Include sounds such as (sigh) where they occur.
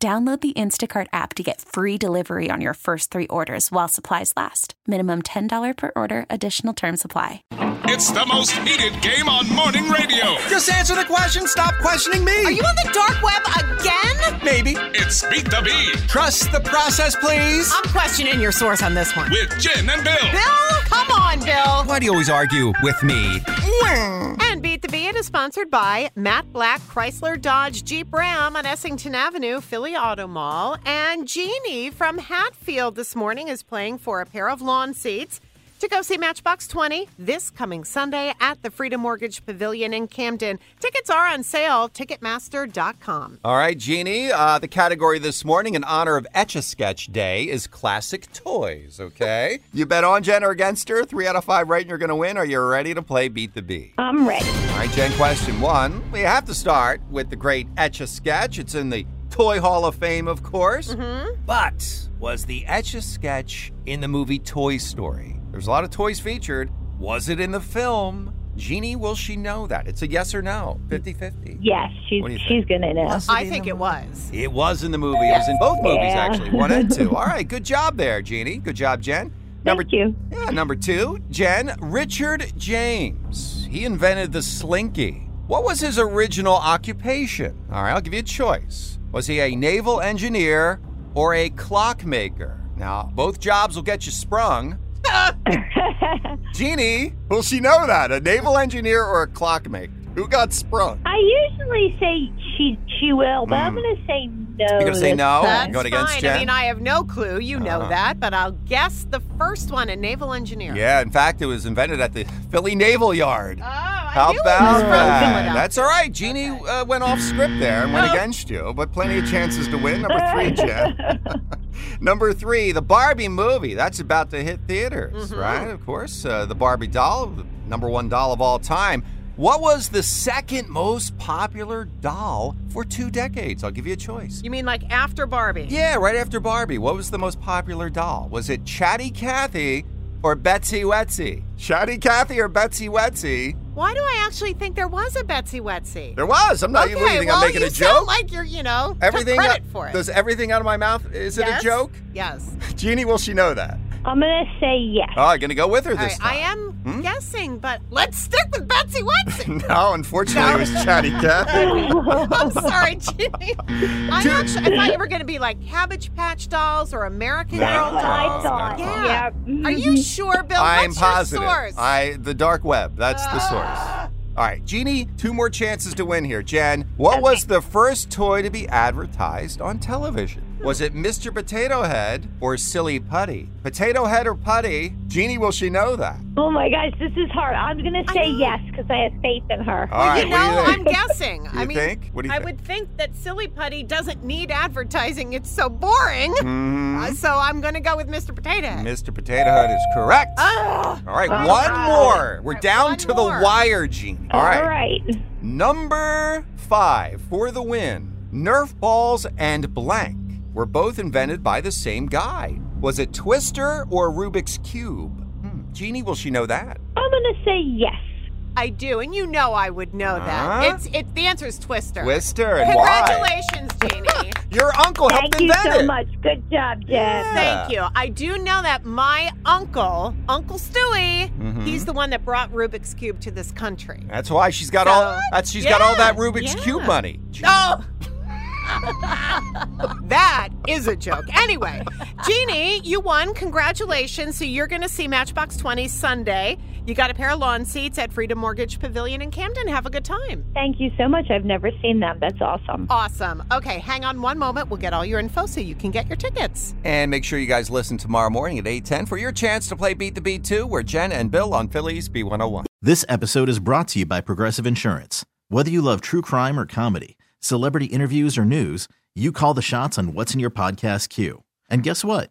Download the Instacart app to get free delivery on your first three orders while supplies last. Minimum $10 per order, additional term supply. It's the most heated game on morning radio. Just answer the question. Stop questioning me. Are you on the dark web again? Maybe. It's Beat the Bee Trust the process, please. I'm questioning your source on this one. with Jenn and Bill. Bill, come on, Bill. Why do you always argue with me? And Beat the Bee it is sponsored by Matt Black Chrysler Dodge Jeep Ram on Essington Avenue, Philly Auto Mall. And Jeannie from Hatfield this morning is playing for a pair of lawn seats to go see Matchbox 20 this coming Sunday at the Freedom Mortgage Pavilion in Camden. Tickets are on sale, Ticketmaster.com. All right, Jeannie. Uh, the category this morning, in honor of Etch a Sketch Day, is classic toys. Okay. (laughs) you bet on Jenn or against her. Three out of five right, and you're going to win. Are you ready to play Beat the Bee? I'm ready. All right, Jenn. Question one. We have to start with the great Etch a Sketch. It's in the Toy Hall of Fame, of course. Mm-hmm. But was the Etch a Sketch in the movie Toy Story? There's a lot of toys featured. Was it in the film? Jeannie, will she know that? It's a yes or no, 50 50. Yes, she's What do you she's gonna know. Was I think it was. It was in the movie. It was in both movies, Yeah. actually, one and two. (laughs) All right, good job there, Jeannie. Good job, Jenn. Number Thank you. Yeah, number two, Jenn. Richard James. He invented the slinky. What was his original occupation? All right, I'll give you a choice. Was he a naval engineer or a clockmaker? Now, both jobs will get you sprung. (laughs) Jeannie, will she know that? A naval engineer or a clockmaker? Who got sprung? I usually say she she will, but I'm gonna say no. Hmm. You're gonna say no? time. You going That's against fine. Jenn? I mean, I have no clue. You know Uh-huh. that, but I'll guess the first one, a naval engineer. Yeah, in fact, it was invented at the Philly Naval Yard. How about that? That's all right. Jeannie uh, went off script there and went against you, but plenty of chances to win. Number three, (laughs) Jenn. (laughs) Number three, the Barbie movie. That's about to hit theaters, Mm-hmm. right? Of course, uh, the Barbie doll, the number one doll of all time. What was the second most popular doll for two decades? I'll give you a choice. You mean like after Barbie? Yeah, right after Barbie. What was the most popular doll? Was it Chatty Cathy or Betsy Wetsy? Chatty Cathy or Betsy Wetsy? Why do I actually think there was a Betsy Wetsy? There was. I'm not. okay, what you think well, I'm making a joke. you a sound like you're, you know, took everything credit out- for it. Does everything out of my mouth? Is it Yes? a joke? Yes. (laughs) Jeannie, will she know that? I'm gonna say yes. Oh, I'm gonna go with her All this right, I am Hmm? Guessing, but let's stick with Betsy Wetsy. (laughs) No, unfortunately, it was Chatty Cathy. (laughs) I'm sorry, Jimmy. I actually I thought you were going to be like Cabbage Patch Dolls or American No. Girl What I dolls. thought. Yeah. Yeah. Are you mm-hmm. sure, Bill? I'm What's positive. your source? I the dark web. That's the uh, source. All right, Jeannie, two more chances to win here. Jenn, what was the first toy to be advertised on television? Was it Mr. Potato Head or Silly Putty? Potato Head or Putty? Jeannie, will she know that? Oh my gosh, this is hard. I'm gonna say yes because I have faith in her. All right, you what do know, (laughs) you think? I'm guessing. I You mean, think? What do you I think? would think that Silly Putty doesn't need advertising. It's so boring. Mhm. Uh, so I'm going to go with Mr. Potato Head. Mr. Potato Head is correct. Ah. All right, All one more. We're right, down to more. the wire, Jeannie. All right. All right. Number five for the win. Nerf balls and blank were both invented by the same guy. Was it Twister or Rubik's Cube? Hmm. Jeannie, will she know that? I'm gonna say yes. I do, and you know I would know Huh? that. It's it. The answer is Twister. Twister, and why? Congratulations, Jeannie. Your uncle helped Thank you invent so it. much. Good job, Jenn. Yeah. Thank you. I do know that my uncle, Uncle Stewie, Mhm. he's the one that brought Rubik's Cube to this country. That's why she's got So- all. That's she's got all that Rubik's yeah. Cube money. Oh! (laughs) that is a joke. Anyway, Jeannie, you won. Congratulations. So you're going to see Matchbox 20 Sunday. You got a pair of lawn seats at Freedom Mortgage Pavilion in Camden. Have a good time. Thank you so much. I've never seen them. That's awesome. Awesome. Okay, hang on one moment. We'll get all your info so you can get your tickets. And make sure you guys listen tomorrow morning at 8:10 for your chance to play Beat the Bee 2, where Jenn and Bill on Philly's B101. This episode is brought to you by Progressive Insurance. Whether you love true crime or comedy, celebrity interviews or news, you call the shots on what's in your podcast queue. And guess what?